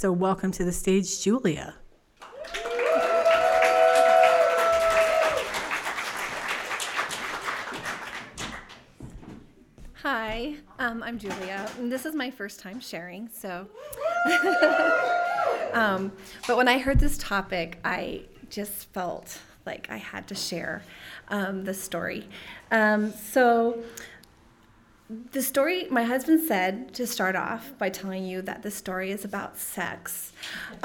So, welcome to the stage, Julia. Hi, um, I'm Julia, and this is my first time sharing. So, um, but when I heard this topic, I just felt like I had to share um, the story. Um, so, the story, my husband said to start off by telling you that the story is about sex,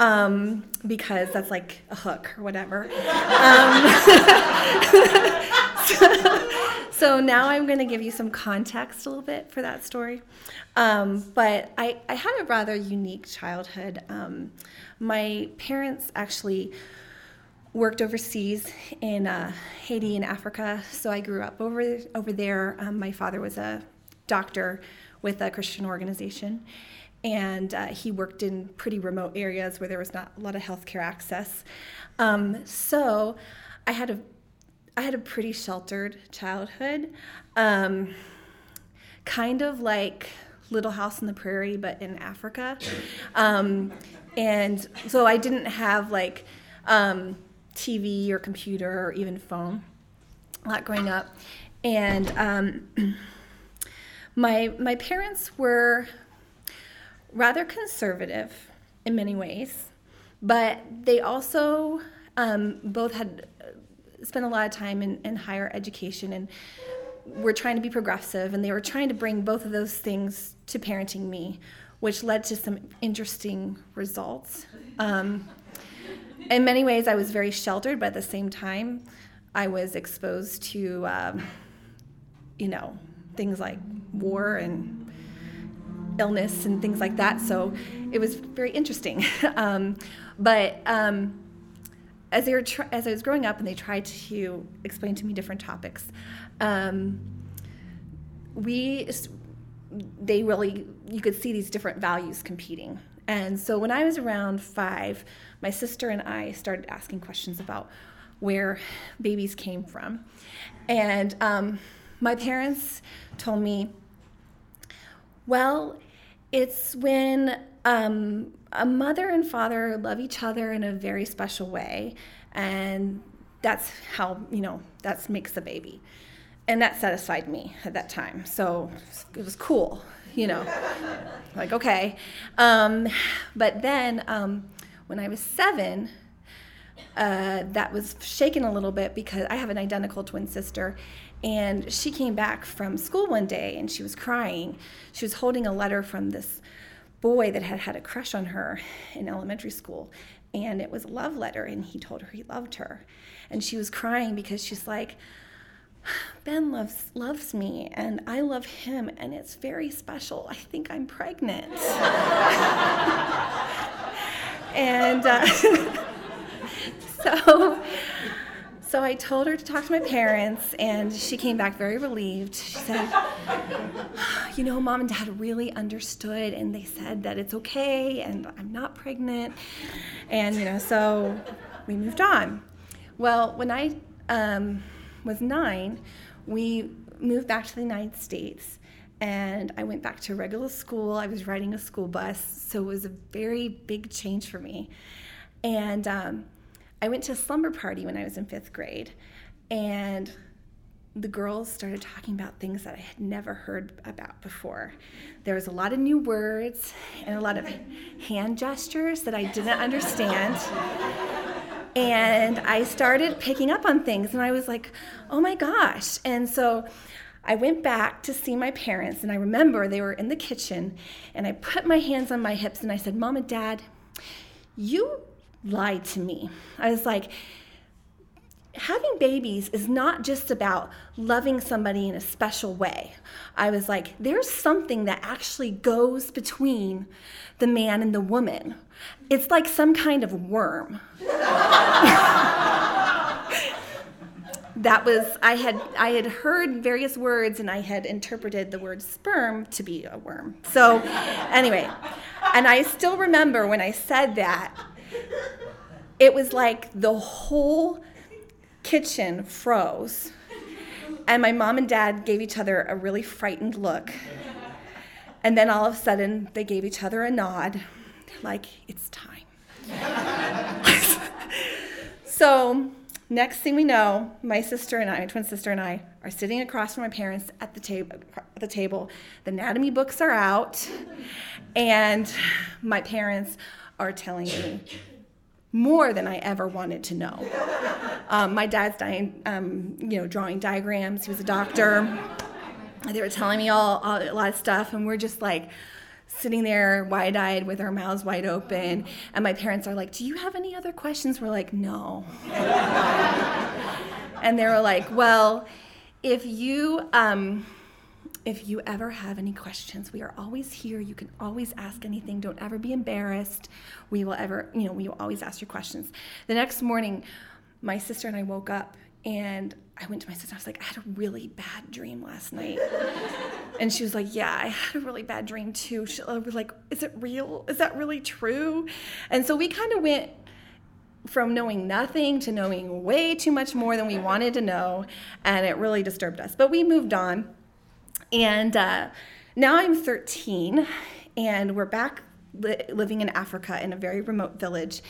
um, because that's like a hook or whatever. Um, so, so, now I'm going to give you some context a little bit for that story. Um, but I, I, had a rather unique childhood. Um, my parents actually worked overseas in uh, Haiti and Africa, so I grew up over over there. Um, my father was a doctor with a Christian organization. And uh, he worked in pretty remote areas where there was not a lot of healthcare access. Um, so I had a, I had a pretty sheltered childhood, um, kind of like Little House on the Prairie, but in Africa. Um, and so I didn't have like um, TV or computer or even phone a lot growing up. And um, my, my parents were rather conservative in many ways, but they also um, both had spent a lot of time in, in higher education and were trying to be progressive, and they were trying to bring both of those things to parenting me, which led to some interesting results. Um, in many ways, I was very sheltered, but at the same time, I was exposed to, um, you know, things like war and illness and things like that. So it was very interesting. um, but um, as they were tr- as I was growing up and they tried to explain to me different topics, um, we they really you could see these different values competing. And so when I was around five, my sister and I started asking questions about where babies came from, and um, my parents told me, well, it's when um, a mother and father love each other in a very special way, and that's how, you know, that makes the baby. And that satisfied me at that time. So it was cool, you know, like, okay. Um, but then um, when I was seven, uh, that was shaken a little bit because I have an identical twin sister, and she came back from school one day and she was crying. She was holding a letter from this boy that had had a crush on her in elementary school. And it was a love letter, and he told her he loved her. And she was crying because she's like, Ben loves loves me and I love him and it's very special. I think I'm pregnant. and uh, so so I told her to talk to my parents, and she came back very relieved. She said, You know, mom and dad really understood, and they said that it's okay, and I'm not pregnant. And, you know, so we moved on. Well, when I um, was nine, we moved back to the United States and I went back to regular school. I was riding a school bus, so it was a very big change for me. And um, I went to a slumber party when I was in fifth grade, and the girls started talking about things that I had never heard about before. There was a lot of new words and a lot of hand gestures that I didn't understand. And I started picking up on things, and I was like, oh my gosh. And so I went back to see my parents, and I remember they were in the kitchen, and I put my hands on my hips and I said, Mom and Dad, you lied to me. I was like, having babies is not just about loving somebody in a special way. I was like, there's something that actually goes between the man and the woman. It's like some kind of worm. that was I had I had heard various words and I had interpreted the word sperm to be a worm. So anyway, and I still remember when I said that it was like the whole kitchen froze. And my mom and dad gave each other a really frightened look. And then all of a sudden, they gave each other a nod, like it's time. so, next thing we know, my sister and I, my twin sister and I, are sitting across from my parents at the table. At the table, the anatomy books are out, and my parents are telling me more than I ever wanted to know. Um, my dad's dying, um, you know, drawing diagrams. He was a doctor. They were telling me all, all a lot of stuff, and we're just like sitting there wide-eyed with our mouths wide open and my parents are like do you have any other questions we're like no and they were like well if you um, if you ever have any questions we are always here you can always ask anything don't ever be embarrassed we will ever you know we will always ask your questions the next morning my sister and i woke up and I went to my sister. I was like, I had a really bad dream last night. and she was like, Yeah, I had a really bad dream too. She was like, Is it real? Is that really true? And so we kind of went from knowing nothing to knowing way too much more than we wanted to know. And it really disturbed us. But we moved on. And uh, now I'm 13, and we're back li- living in Africa in a very remote village.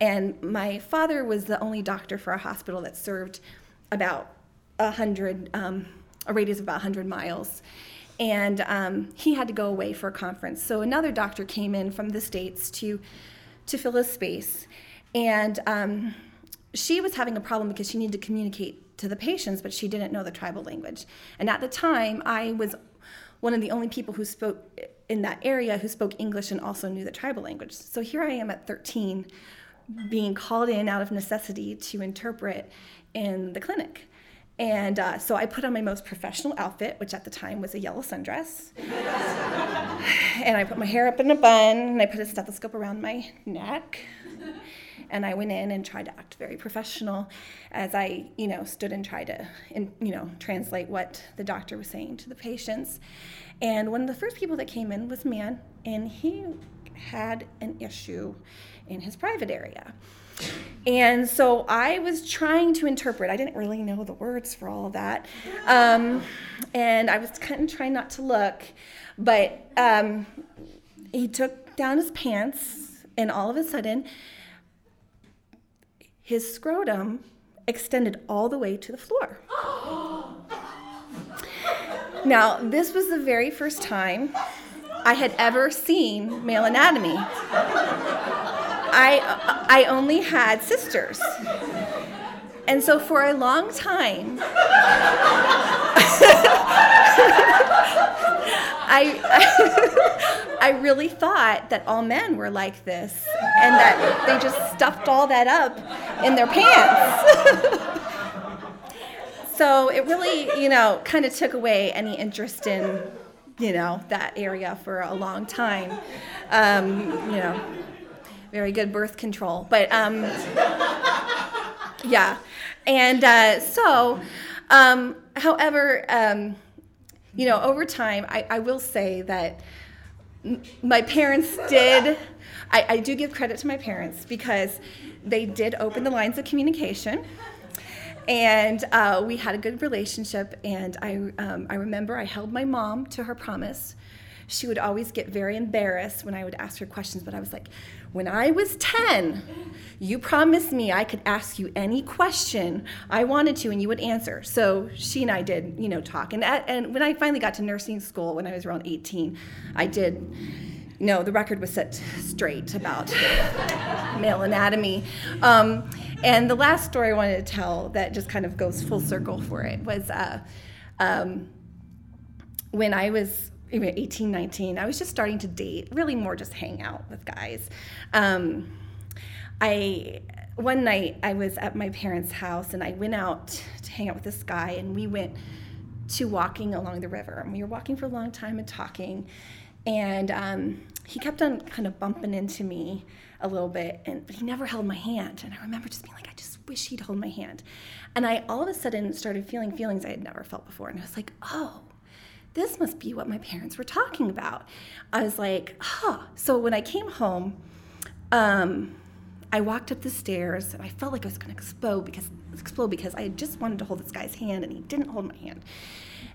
And my father was the only doctor for a hospital that served about a hundred, um, a radius of about 100 miles. And um, he had to go away for a conference. So another doctor came in from the States to, to fill his space. And um, she was having a problem because she needed to communicate to the patients, but she didn't know the tribal language. And at the time, I was one of the only people who spoke in that area who spoke English and also knew the tribal language. So here I am at 13, being called in out of necessity to interpret in the clinic. And uh, so I put on my most professional outfit, which at the time was a yellow sundress. and I put my hair up in a bun, and I put a stethoscope around my neck. And I went in and tried to act very professional as I, you know, stood and tried to, in, you know, translate what the doctor was saying to the patients. And one of the first people that came in was a man, and he had an issue in his private area. And so I was trying to interpret. I didn't really know the words for all of that. Um, and I was kind of trying not to look. But um, he took down his pants, and all of a sudden, his scrotum extended all the way to the floor. now, this was the very first time I had ever seen male anatomy. I, I only had sisters. And so for a long time, I, I, really thought that all men were like this and that they just stuffed all that up in their pants. so it really, you know, kind of took away any interest in, you know, that area for a long time. Um, you know, very good birth control. But um, yeah. And uh, so, um, however, um, you know, over time, I, I will say that my parents did, I, I do give credit to my parents because they did open the lines of communication and uh, we had a good relationship. And I, um, I remember I held my mom to her promise. She would always get very embarrassed when I would ask her questions, but I was like, when I was 10, you promised me I could ask you any question I wanted to and you would answer. So she and I did, you know, talk. And, at, and when I finally got to nursing school when I was around 18, I did, know, the record was set straight about male anatomy. Um, and the last story I wanted to tell that just kind of goes full circle for it was uh, um, when I was even 18, 19, I was just starting to date, really more just hang out with guys. Um, I one night I was at my parents' house and I went out to hang out with this guy and we went to walking along the river. And we were walking for a long time and talking and um, he kept on kind of bumping into me a little bit and but he never held my hand. And I remember just being like I just wish he'd hold my hand. And I all of a sudden started feeling feelings I had never felt before. And I was like oh this must be what my parents were talking about. I was like, huh. So when I came home, um, I walked up the stairs and I felt like I was going to explode because explode because I just wanted to hold this guy's hand and he didn't hold my hand.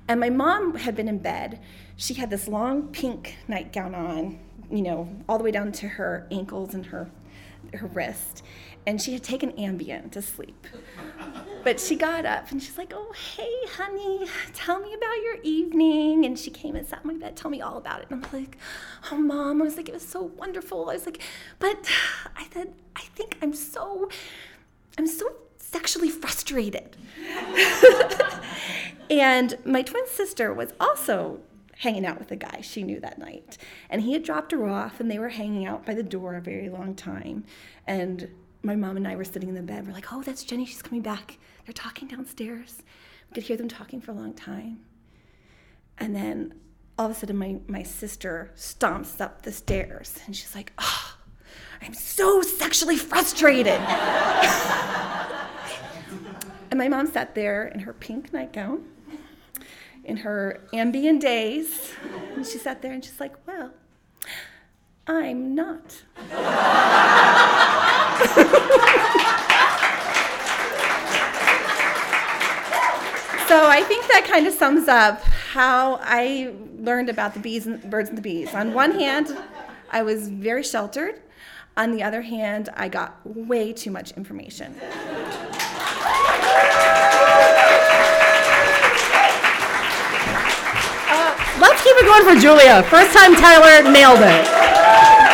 And my mom had been in bed. She had this long pink nightgown on, you know, all the way down to her ankles and her her wrist, and she had taken Ambien to sleep. But she got up and she's like, "Oh, hey, honey, tell me about your evening." And she came and sat on my bed, tell me all about it. And I'm like, "Oh, mom," I was like, "It was so wonderful." I was like, "But," I said, "I think I'm so, I'm so sexually frustrated." and my twin sister was also hanging out with a guy she knew that night. And he had dropped her off, and they were hanging out by the door a very long time. And my mom and I were sitting in the bed. We're like, oh, that's Jenny. She's coming back. They're talking downstairs. We could hear them talking for a long time. And then all of a sudden, my, my sister stomps up the stairs and she's like, oh, I'm so sexually frustrated. and my mom sat there in her pink nightgown in her Ambien daze. And she sat there and she's like, Well, I'm not. so I think that kind of sums up how I learned about the bees and birds and the bees. On one hand, I was very sheltered. On the other hand, I got way too much information. Uh, let's keep it going for Julia. First time Tyler nailed it.